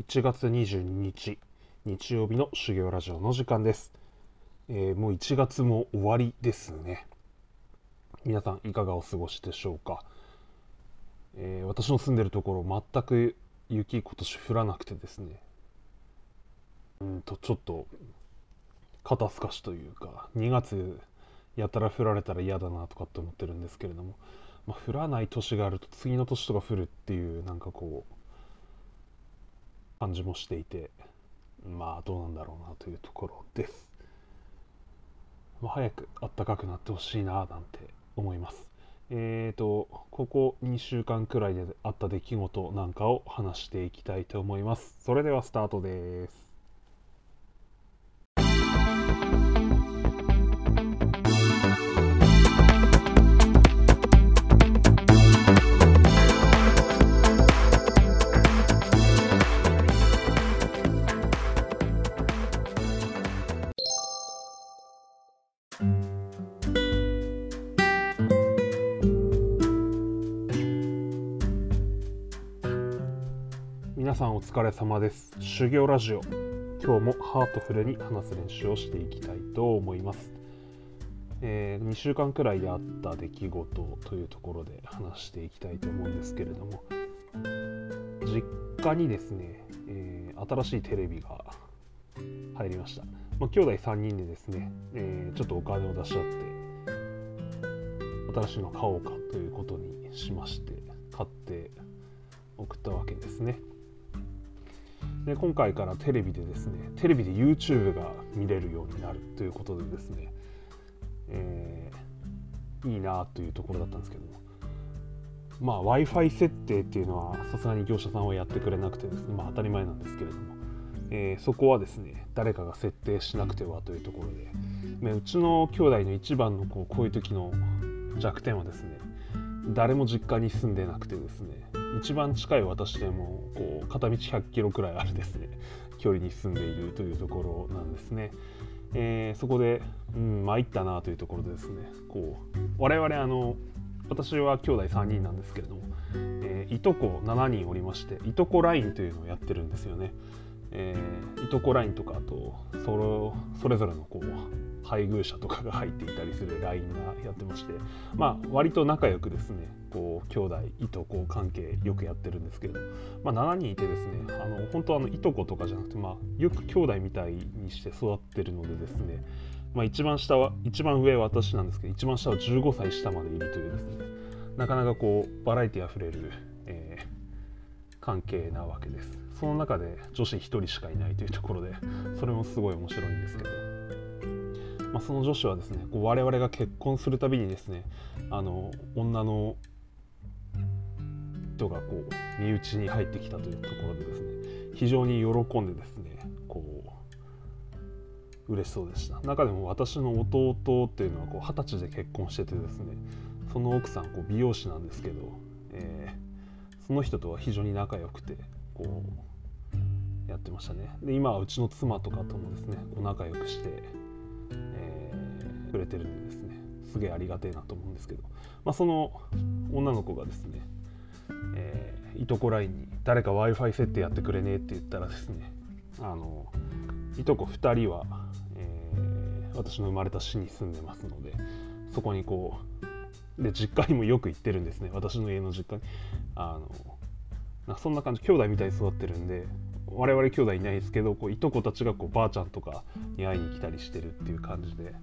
1月22日日曜日の修行ラジオの時間です、えーもう1月も終わりですね。皆さんいかがお過ごしでしょうか、えー私の住んでるところ全く雪今年降らなくてですね。うんとちょっと肩透かしというか2月やたら降られたら嫌だなとかって思ってるんですけれども、まあ、降らない年があると次の年とか降るっていうなんかこう感じもしていてまあどうなんだろうなというところです、まあ、早く暖かくなってほしいななんて思います。えーとここ2週間くらいであった出来事なんかを話していきたいと思います。それではスタートです。疲れ様です。修行ラジオ。今日もハートフルに話す練習をしていきたいと思います、え2週間くらいであった出来事というところで話していきたいと思うんですけれども。実家にですね、えー新しいテレビが入りました、まあ、兄弟3人でですね、えーちょっとお金を出し合って新しいの買おうかということにしまして買って送ったわけですね。で今回からテレビでですねテレビで YouTube が見れるようになるということでですね、えーいいなというところだったんですけども。まあ w i f i 設定っていうのはさすがに業者さんはやってくれなくてですねまあ当たり前なんですけれども、えーそこはですね誰かが設定しなくてはというところで、ねうちの兄弟の一番のこうこういう時の弱点はですね誰も実家に住んでなくてですね一番近い私でもこう片道100キロくらいあるですね 距離に住んでいるというところなんですね。えーそこで、うん、参ったなというところでですねこう我々あの私は兄弟3人なんですけれども、えーいとこ7人おりましていとこラインというのをやってるんですよね。えーいとこラインとかあとそれそれぞれのこう配偶者とかが入っていたりする LINE がやってましてまあ割と仲良くですねこう兄弟いとこ関係よくやってるんですけれど、まあ、7人いてですねあの本当あのいとことかじゃなくて、まあ、よく兄弟みたいにして育ってるのでですね、まあ、一番下は一番上は私なんですけど一番下は15歳下までいるというですねなかなかこうバラエティあふれる、えー関係なわけです。その中で女子1人しかいないというところで それもすごい面白いんですけど、まあ、その女子はですねこう我々が結婚するたびにですねあの女の人がこう身内に入ってきたというところでですね非常に喜んでですねこう嬉しそうでした。中でも私の弟っていうのは二十歳で結婚しててですねその奥さんこう美容師なんですけど、えーその人とは非常に仲良くてこうやってましたね。で今はうちの妻とかともですねこう仲良くして、えーくれてるんでですね。すげえありがてえなと思うんですけど、まあ、その女の子がですね、えーいとこ LINE に誰か w i f i 設定やってくれねえって言ったらですねあのいとこ2人は、えー私の生まれた市に住んでますのでそこにこうで実家にもよく行ってるんですね。私の家の実家に。あのそんな感じ。兄弟みたいに育ってるんで我々兄弟いないですけどこういとこたちがこうばあちゃんとかに会いに来たりしてるっていう感じで、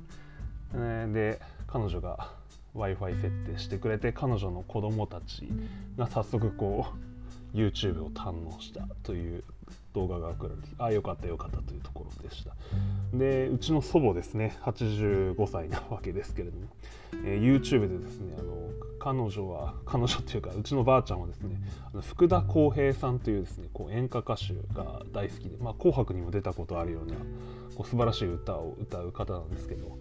えーで彼女が w i f i 設定してくれて彼女の子供たちが早速こう YouTube を堪能したという動画が送られてああよかったよかったというところでした。でうちの祖母ですね85歳なわけですけれども、えー YouTube でですねあの彼女は彼女っていうかうちのばあちゃんはですねあの福田浩平さんというですねこう演歌歌手が大好きで、まあ、紅白にも出たことあるようなこう素晴らしい歌を歌う方なんですけど、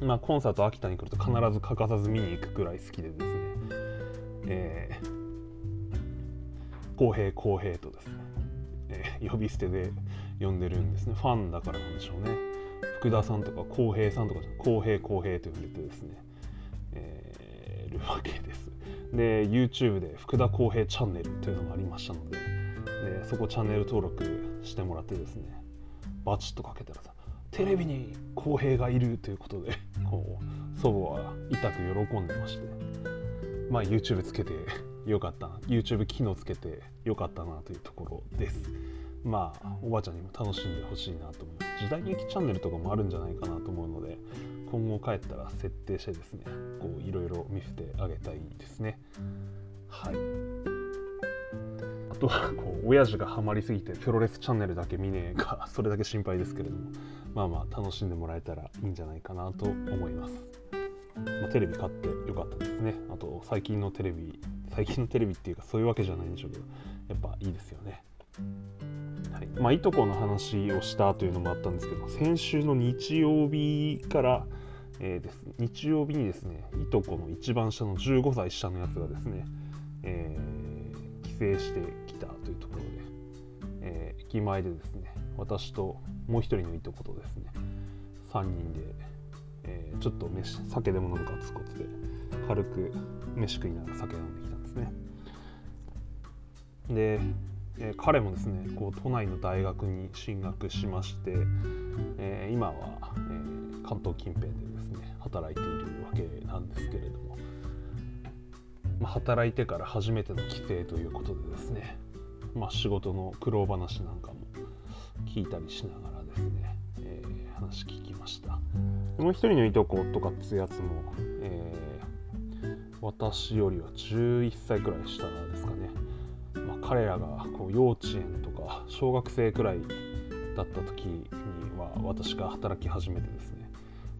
まあ、コンサート秋田に来ると必ず欠かさず見に行くくらい好きでですね、えー、公平公平とですね、え呼び捨てで呼んでるんですね。ファンだからなんでしょうね。福田さんとか浩平さんとかじゃなく公平公平と呼んでてですね、えーるわけです。で YouTube で福田浩平チャンネルというのがありましたのででそこチャンネル登録してもらってですねバチッとかけたらさテレビに公平がいるということでこう祖母は痛く喜んでましてまあ YouTube つけてよかったな。YouTube 機能つけてよかったなというところです。まあおばあちゃんにも楽しんでほしいなと思います時代劇チャンネルとかもあるんじゃないかなと思うので今後帰ったら設定してですねこういろいろ見せてあげたいですね。はい。あとはこう親父がハマりすぎてプロレスチャンネルだけ見ねえか それだけ心配ですけれどもまあまあ楽しんでもらえたらいいんじゃないかなと思いますまあ、テレビ買ってよかったですね。あと最近のテレビ最近のテレビっていうかそういうわけじゃないんでしょうけどやっぱいいですよね。はい。まあ、いとこの話をしたというのもあったんですけど先週の日曜日からえー、です。日曜日にですねいとこの一番下の15歳下のやつがですね、えー、帰省してきたというところで、えー、駅前でですね私ともう一人のいとことですね3人で、えー、ちょっと飯酒でも飲むかっつことで。軽く飯食いながら酒飲んできたんですね。で、えー、彼もですねこう都内の大学に進学しまして、えー、今は、えー、関東近辺でですね働いているわけなんですけれども、まあ、働いてから初めての帰省ということでですね、まあ、仕事の苦労話なんかも聞いたりしながらですね、え、話聞きました。もう一人のいとことかってやつも、えー、私よりは11歳くらい下ですかね、まあ、彼らがこう幼稚園とか小学生くらいだった時には私が働き始めてですね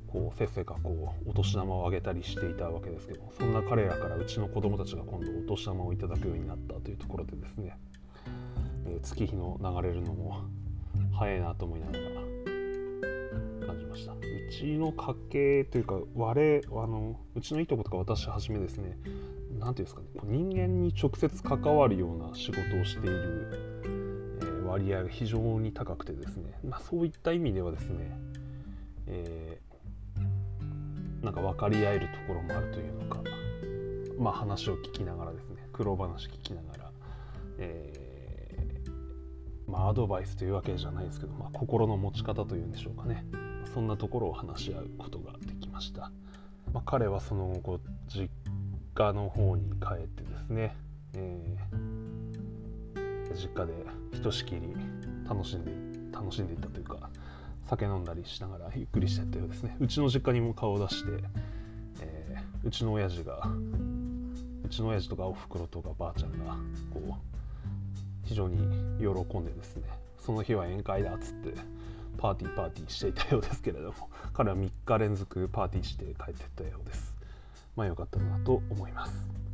こうせっせかこうお年玉をあげたりしていたわけですけどそんな彼らからうちの子供たちが今度お年玉をいただくようになったというところでですね、えー、月日の流れるのも早いなと思いながら感じました。うちの家系というか我あのうちのいとことか私はじめですね何ていうんですかね人間に直接関わるような仕事をしている、えー、割合が非常に高くてですね、まあ、そういった意味ではですね、えーなんか分かり合えるところもあるというのかまあ話を聞きながらですね苦労話聞きながら、えー、まあアドバイスというわけじゃないですけど、まあ、心の持ち方というんでしょうかね。そんなところを話し合うことができました、まあ、彼はその後実家の方に帰ってですね、えー、実家でひとしきり楽しんで楽しんでいったというか酒飲んだりしながらゆっくりしてたようですね。うちの実家にも顔を出して、えー、うちの親父がうちの親父とかおふくろとかばあちゃんがこう非常に喜んでですねその日は宴会だっつってパーティーパーティーしていたようですけれども 彼は3日連続パーティーして帰ってったようです。まあよかったなと思います。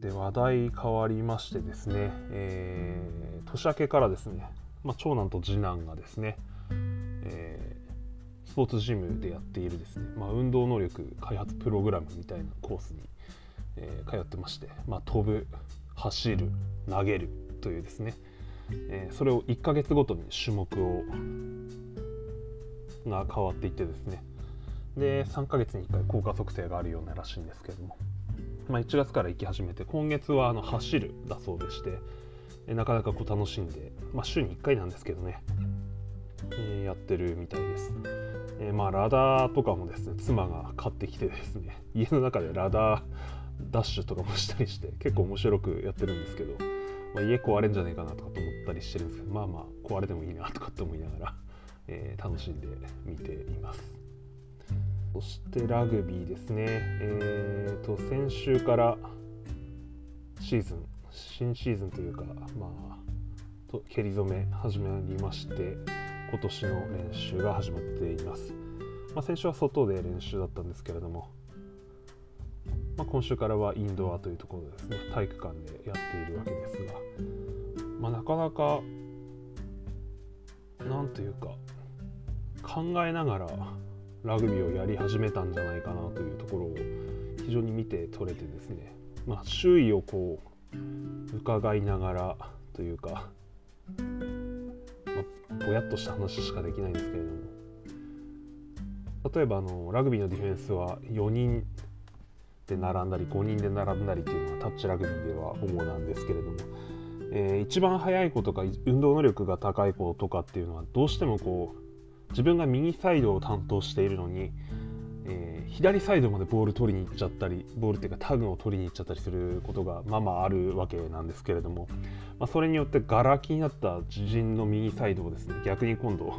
で話題変わりましてですね、えー、年明けからですね、まあ、長男と次男がですね、えー、スポーツジムでやっているですね、まあ、運動能力開発プログラムみたいなコースに、えー、通ってまして、まあ、飛ぶ走る投げるというですね、えー、それを1ヶ月ごとに種目をが変わっていってですね。で3ヶ月に1回効果測定があるようならしいんですけども、まあ、1月から行き始めて今月はあの走るだそうでしてなかなかこう楽しんで、まあ、週に1回なんですけどね。えー、やってるみたいです。えー、まあラダーとかもですね妻が買ってきてですね 家の中でラダーダッシュとかもしたりして結構面白くやってるんですけど、まあ、家壊れんじゃないかなとかと思ってたりしてるんですけどまあまあ壊れてもいいなとかって思いながら、えー、楽しんで見ています。そしてラグビーですね、えーと、先週からシーズン新シーズンというかまあと蹴り染め始まりまして今年の練習が始まっています、まあ、先週は外で練習だったんですけれども、まあ、今週からはインドアというところですね体育館でやっているわけですが、まあ、なかなかなんというか考えながらラグビーをやり始めたんじゃないかなというところを非常に見て取れてですね、まあ、周囲をこう伺いながらというかまぼやっとした話しかできないんですけれども。例えばあのラグビーのディフェンスは4人で並んだり5人で並んだりっていうのはタッチラグビーでは主なんですけれども、えー、一番速い子とか運動能力が高い子とかっていうのはどうしてもこう自分が右サイドを担当しているのに、えー、左サイドまでボール取りに行っちゃったりボールっていうかタグを取りに行っちゃったりすることがまあまああるわけなんですけれども、まあ、それによってガラ空きになった自陣の右サイドをですね逆に今度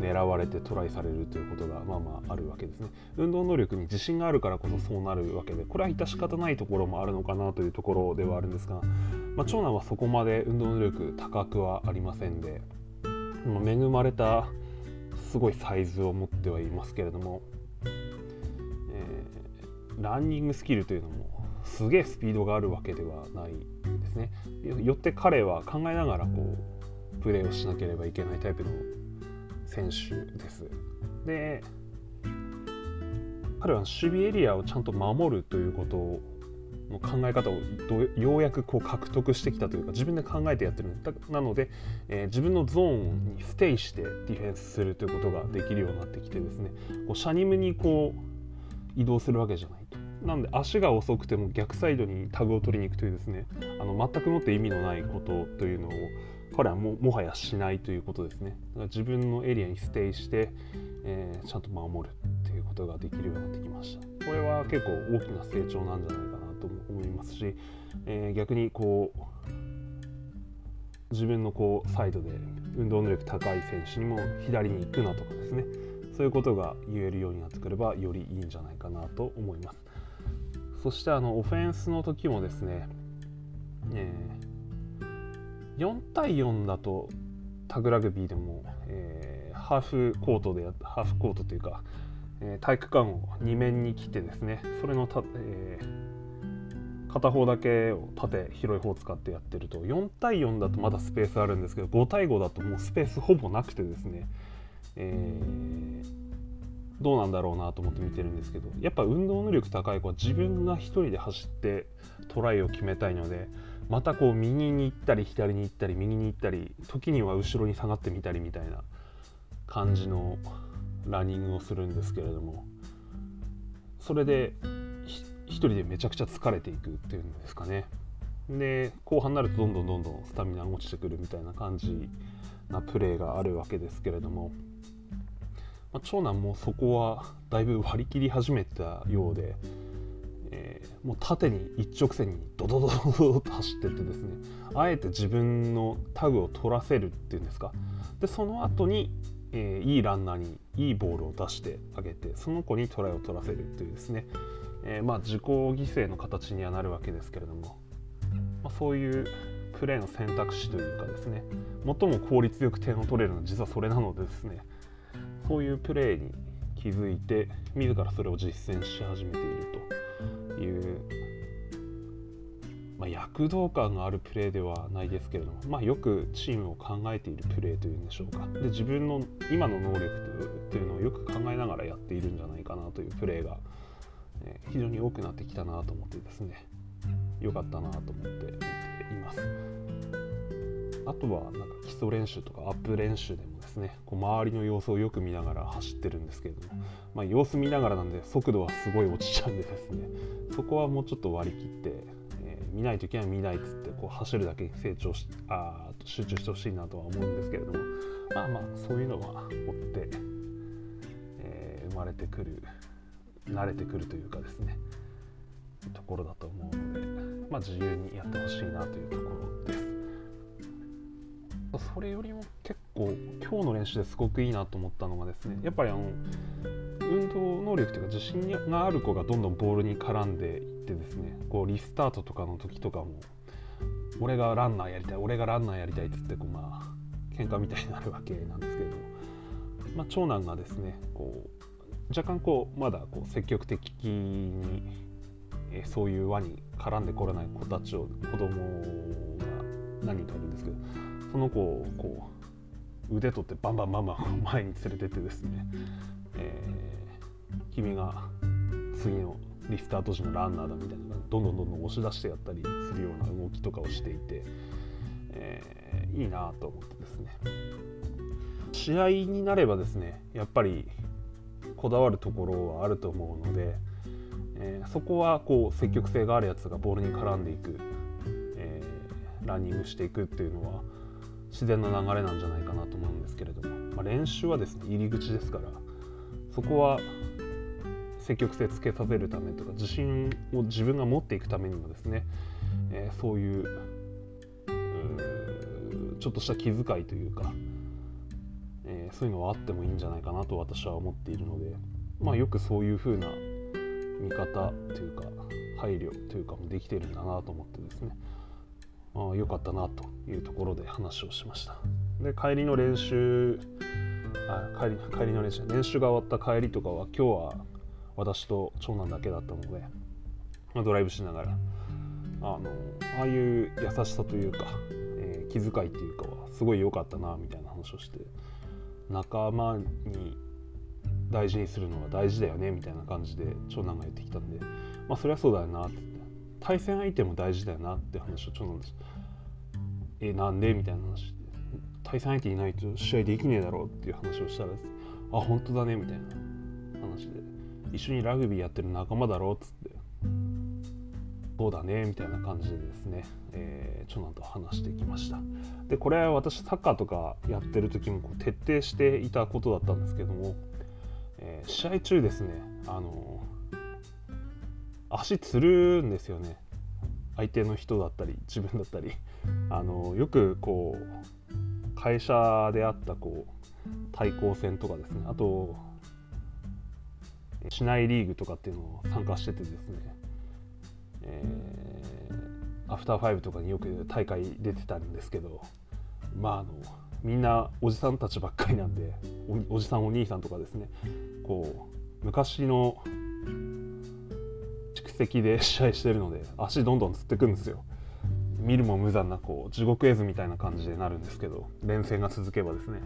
狙われてトライされるということがまあまああるわけですね。運動能力に自信があるからこそそうなるわけでこれは致し方ないところもあるのかなというところではあるんですが、まあ、長男はそこまで運動能力高くはありませんで、まあ、恵まれたすごいサイズを持ってはいますけれども、ランニングスキルというのもすげえスピードがあるわけではないですねよって彼は考えながらこうプレーをしなければいけないタイプの選手です。で彼は守備エリアをちゃんと守るということの考え方をようやくこう獲得してきたというか自分で考えてやってるなので、えー、自分のゾーンにステイしてディフェンスするということができるようになってきてですねこうシャニムにこう移動するわけじゃない。なんで足が遅くても逆サイドにタグを取りに行くというですねあの全くもって意味のないことというのを彼はももはやしないということですね。だから自分のエリアにステイして、えー、ちゃんと守るっていうことができるようになってきました。これは結構大きな成長なんじゃないかなと思いますし、えー、逆にこう自分のこうサイドで運動能力高い選手にも左に行くなとかですね。そういうことが言えるようになってくればよりいいんじゃないかなと思います。そしてあのオフェンスの時もですね、えー4対4だとタグラグビーでも、えー、ハーフコートでハーフコートというか、えー、体育館を2面に切ってですねそれのた、えー、片方だけを縦広い方を使ってやってると4対4だとまだスペースあるんですけど5対5だともうスペースほぼなくてですね、えー、どうなんだろうなと思って見てるんですけどやっぱ運動能力高い子は自分が1人で走ってトライを決めたいのでまたこう右に行ったり左に行ったり右に行ったり時には後ろに下がってみたりみたいな感じのランニングをするんですけれどもそれで一人でめちゃくちゃ疲れていくっていうんですかね。で後半になるとどんどんどんどんスタミナが落ちてくるみたいな感じなプレーがあるわけですけれども、まあ、長男もそこはだいぶ割り切り始めたようでもう縦に一直線にドドドドドと走ってってですね。あえて自分のタグを取らせるっていうんですか。でその後に、えー、いいランナーにいいボールを出してあげてその子にトライを取らせるっていうですね、えー、まあ自己犠牲の形にはなるわけですけれども、まあ、そういうプレーの選択肢というかですね。最も効率よく点を取れるのは実はそれなのでですねそういうプレーに気づいて自らそれを実践し始めていると。いう、まあ、躍動感があるプレーではないですけれども、まあ、よくチームを考えているプレーというんでしょうかで自分の今の能力というのをよく考えながらやっているんじゃないかなというプレーが、え非常に多くなってきたなと思ってですね良かったなと思って見ています。あとはなんか基礎練習とかアップ練習でもですね。こう周りの様子をよく見ながら走ってるんですけれども、まあ、様子見ながらなんで速度はすごい落ちちゃうんでですね。そこはもうちょっと割り切って、えー、見ないといけない見ないっつってこう走るだけに成長しあ集中してほしいなとは思うんですけれども。まあまあそういうのは追って、えー、生まれてくる慣れてくるというかですね。ところだと思うので、まあ、自由にやってほしいなというところです。それよりも結構今日の練習ですごくいいなと思ったのがですねやっぱりあの運動能力というか自信がある子がどんどんボールに絡んでいってですねこうリスタートとかの時とかも俺がランナーやりたい俺がランナーやりたいっつってこうまあ喧嘩みたいになるわけなんですけれども、まあ、長男がですねこう若干こうまだこう積極的に、えそういう輪に絡んでこれない子たちを子供が何人かいるんですけどその子をこう腕取ってバンバンバンバン 前に連れてってですね、えー、君が次のリスタート時のランナーだみたいなどんどんどんどん押し出してやったりするような動きとかをしていて、えー、いいなと思ってですね。試合になればですねやっぱりこだわるところはあると思うので、えー、そこはこう積極性があるやつがボールに絡んでいくランニングしていくっていうのは自然な流れなんじゃないかなと思うんですけれども、まあ、練習はですね入り口ですから。そこは積極性つけさせるためとか自信を自分が持っていくためにもですね、えー、そういうちょっとした気遣いというか、えー、そういうのはあってもいいんじゃないかなと私は思っているので、まあ、よくそういうふうな見方というか配慮というかもできてるんだなと思ってですね。良かったなというところで話をしました。で帰りの練習あ帰り帰りの練習練習が終わった帰りとかは今日は私と長男だけだったので、まあ、ドライブしながらあのああいう優しさというか、えー、気遣いっていうかはすごい良かったなみたいな話をして仲間に大事にするのが大事だよねみたいな感じで長男が言ってきたんでまあそりゃそうだよなって対戦相手も大事だよなって話を長男です。えなんでみたいな話対戦相手いないと試合できねえだろうっていう話をしたらあ本当だねみたいな話で。一緒にラグビーやってる仲間だろうっつって。そうだねみたいな感じでですね、えー、長男と話してきました。でこれは私サッカーとかやってる時もこう徹底していたことだったんですけども、えー、試合中ですねあの足つるんですよね。相手の人だったり自分だったり。あのよくこう会社であったこう対抗戦とかですね。あと市内リーグとかっていうのを参加しててですね、えー、アフターファイブとかによく大会出てたんですけど。まああのみんなおじさんたちばっかりなんでおじさんお兄さんとかですね。こう昔の蓄積で試合してるので足どんどんつってくんですよ。見るも無残なこう地獄絵図みたいな感じでなるんですけど連戦が続けばですね。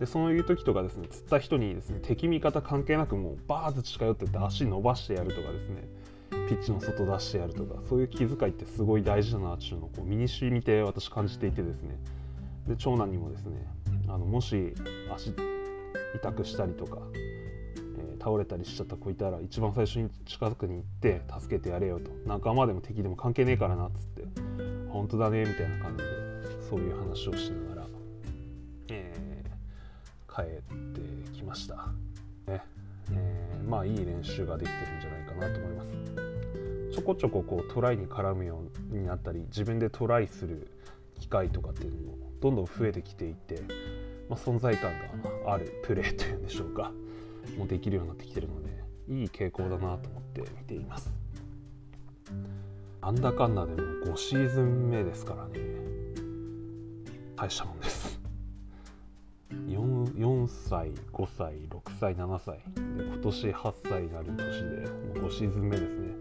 でそういう時とかですね釣った人にですね敵味方関係なくもうバーッと近寄ってって足伸ばしてやるとかですねピッチの外出してやるとかそういう気遣いってすごい大事だなっていうのをこう身に染みて私感じていてですね。で長男にもですねあのもし足痛くしたりとか倒れたりしちゃった子いたら一番最初に近くに行って助けてやれよと。仲間でも敵でも関係ねえからなっつって。本当だねみたいな感じでそういう話をしながら、えー、帰ってきました、ね。えー、まあいい練習ができてるんじゃないかなと思います。ちょこちょここうトライに絡むようになったり自分でトライする機会とかっていうのもどんどん増えてきていて、まあ、存在感があるプレーというんでしょうか。もできるようになってきてるのでいい傾向だなと思って見ています。なんだかんだでも5シーズン目ですからね。大したもんです。4, 4歳5歳6歳7歳。で今年8歳になる年でもう5シーズン目ですね。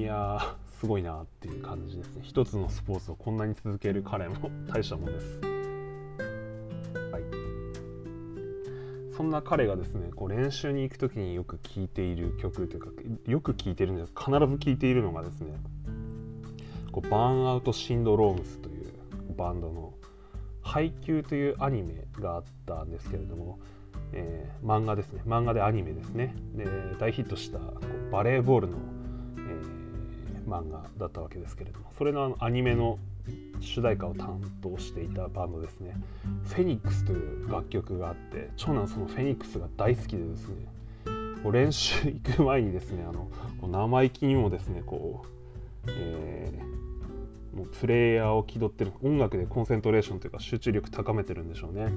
いやすごいなっていう感じですね。一つのスポーツをこんなに続ける彼も大したもんです。そんな彼がですねこう練習に行く時によく聴いている曲というかよく聴いてるんです必ず聴いているのがですねこうバーンアウトシンドロームスというバンドの「配給」というアニメがあったんですけれども、えー、漫画ですね。漫画でアニメですね。で大ヒットしたこうバレーボールの、えー、漫画だったわけですけれどもそれのアニメの主題歌を担当していたバンドですね。フェニックスという楽曲があって長男そのフェニックスが大好きでですねこう練習行く前にですねあのこう生意気にもですねこう、えー、もうプレイヤーを気取ってる音楽でコンセントレーションというか集中力高めてるんでしょうね、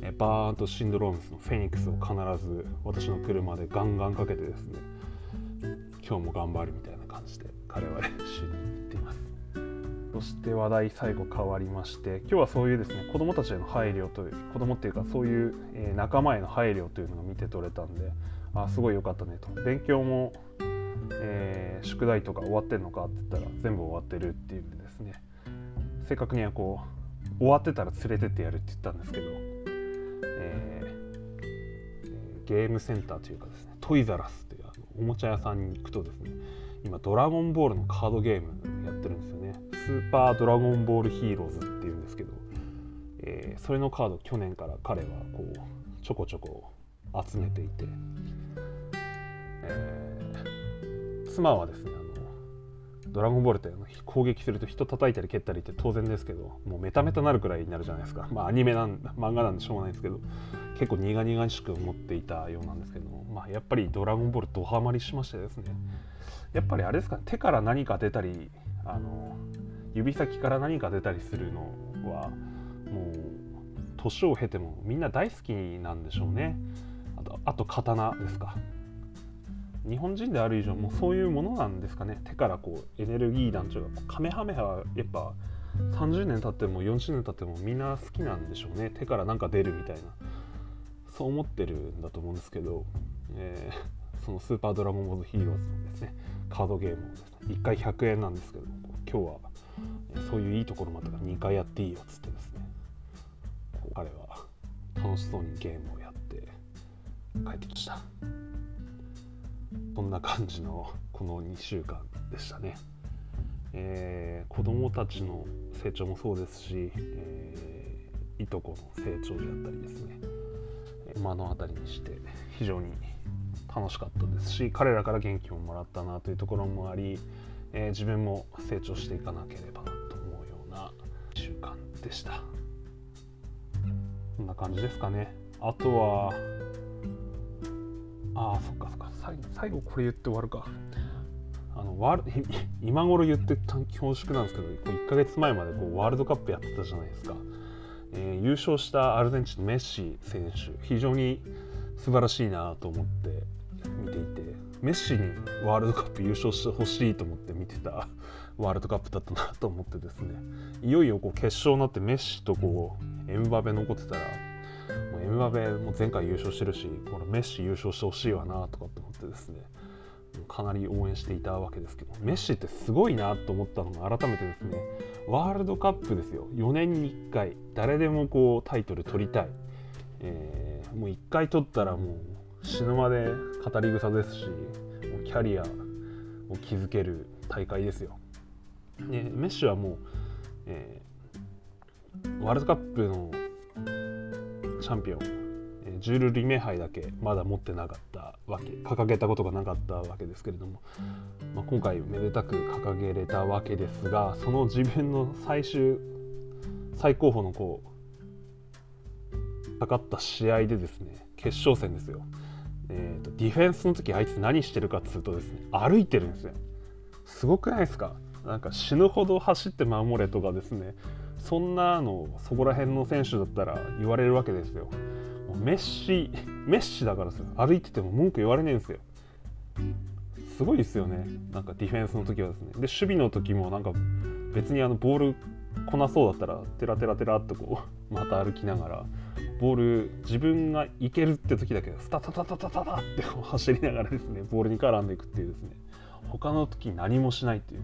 え、バーンとシンドロームスのフェニックスを必ず私の車でガンガンかけてですね今日も頑張るみたいな感じで彼は練習にそして話題最後変わりまして今日はそういうですね子どもたちへの配慮という子どもっていうかそういう、え、仲間への配慮というのが見て取れたんであすごい良かったねと。勉強も、えー、宿題とか終わってんのかって言ったら全部終わってるっていうんでですね。正確にはこう終わってたら連れてってやるって言ったんですけど、えー、ゲームセンターというかですねトイザラスというあのおもちゃ屋さんに行くとですね今ドラゴンボールのカードゲームスーパードラゴンボールヒーローズっていうんですけど、えー、それのカード去年から彼はこうちょこちょこ集めていて、えー、妻はですねあのドラゴンボールって攻撃すると人叩いたり蹴ったりって当然ですけどもうメタメタなるくらいになるじゃないですか。まあアニメなん漫画なんでしょうがないですけど結構苦々しく思っていたようなんですけどまあやっぱりドラゴンボールドハマりしましてですね。やっぱりあれですか、ね、手から何か出たりあの指先から何か出たりするのはもう年を経てもみんな大好きなんでしょうね。あとあと刀ですか。日本人である以上もうそういうものなんですかね。手からこうエネルギー団長がカメハメハはやっぱ30年経っても40年経ってもみんな好きなんでしょうね。手からなんか出るみたいな。そう思ってるんだと思うんですけど、えー、そのスーパードラゴンボールヒーローズのですね。カードゲームをです、ね、1回100円なんですけど今日はそういういいところまでが2回やっていいよっつってですね。彼は楽しそうにゲームをやって帰ってきました。そんな感じのこの2週間でしたね、えー、子供たちの成長もそうですし、えー、いとこの成長であったりですね。目の当たりにして非常に楽しかったですし彼らから元気をもらったなというところもあり、えー、自分も成長していかなければな。習慣でした。こんな感じですかね。あとはああそっかそっか。最後これ言って終わるか。あの 今頃言って恐縮なんですけど1ヶ月前までこうワールドカップやってたじゃないですか、えー、優勝したアルゼンチンのメッシ選手。非常に素晴らしいなと思って見ていてメッシにワールドカップ優勝してほしいと思って見てたワールドカップだったなと思ってですね。いよいよこう決勝になってメッシとこうエムバペ残ってたらもうエムバペも前回優勝してるしこのメッシ優勝してほしいわなとかって思ってですね。かなり応援していたわけですけどメッシってすごいなと思ったのが改めてですね。ワールドカップですよ。4年に1回誰でもこうタイトル取りたい、えー、もう1回取ったらもう死ぬまで語り草ですしキャリアを築ける大会ですよ。でメッシはもう、えー、ワールドカップのチャンピオン、えー、ジュール・リメ杯だけまだ持ってなかったわけ掲げたことがなかったわけですけれども、まあ、今回めでたく掲げれたわけですがその自分の最終最高峰のこうかかった試合でですね決勝戦ですよ。えーと、ディフェンスの時あいつ何してるかっつうとですね歩いてるんですよ。すごくないですか？なんか死ぬほど走って守れとかですね。そんなのそこら辺の選手だったら言われるわけですよ。メッシメッシだからですよ。歩いてても文句言われねえんですよ。すごいですよね。なんかディフェンスの時はですね。で守備の時もなんか別にあのボール来なそうだったらテラテラテラっとこう また歩きながらボール自分がいけるって時だけスタタタタタタタって走りながらですねボールに絡んでいくっていうですね。他の時何もしないっていう。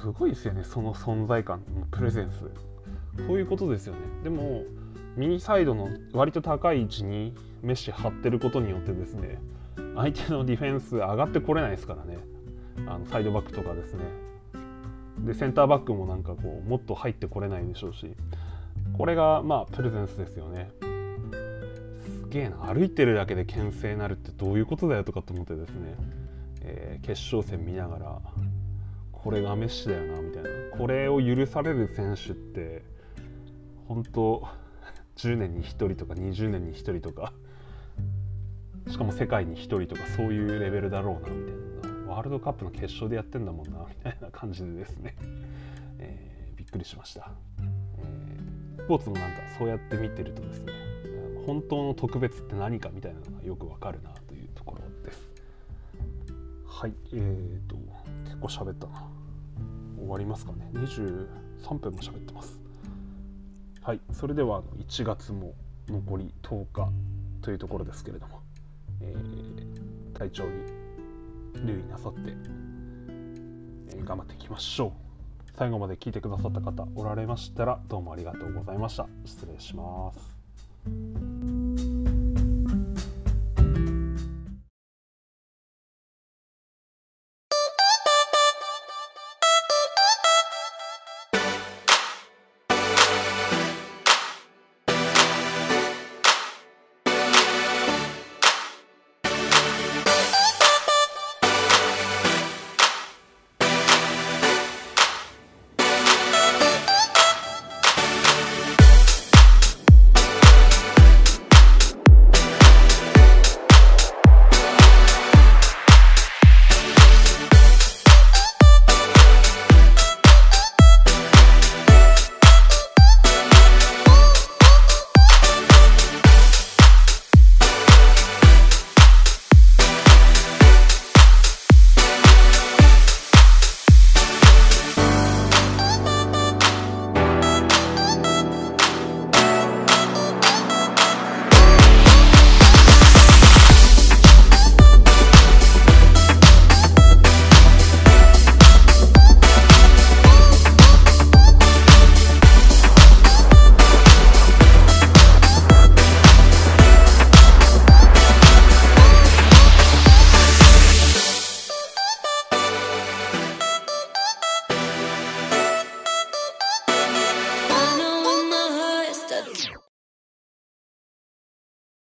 すごいですよねその存在感プレゼンス。そういうことですよね。でも右サイドの割と高い位置にメッシ張ってることによってですね相手のディフェンス上がってこれないですからね。あのサイドバックとかですね。でセンターバックもなんかこうもっと入ってこれないでしょうし。これがまあプレゼンスですよね。すげえな歩いてるだけで牽制になるってどういうことだよとかと思ってですね、えー、決勝戦見ながらこれがメッシだよなみたいな。これを許される選手って本当10年に1人とか20年に1人とかしかも世界に1人とかそういうレベルだろうなみたいな。ワールドカップの決勝でやってんだもんなみたいな感じでですね、えー、びっくりしました。えースポーツもなんかそうやって見てるとですね本当の特別って何かみたいなのがよくわかるなというところです。はいえーと結構喋ったな。終わりますかね。23分も喋ってます。はい。それでは1月も残り10日というところですけれども、えー、体調に留意なさって、えー、頑張っていきましょう。最後まで聞いてくださった方おられましたらどうもありがとうございました。失礼します。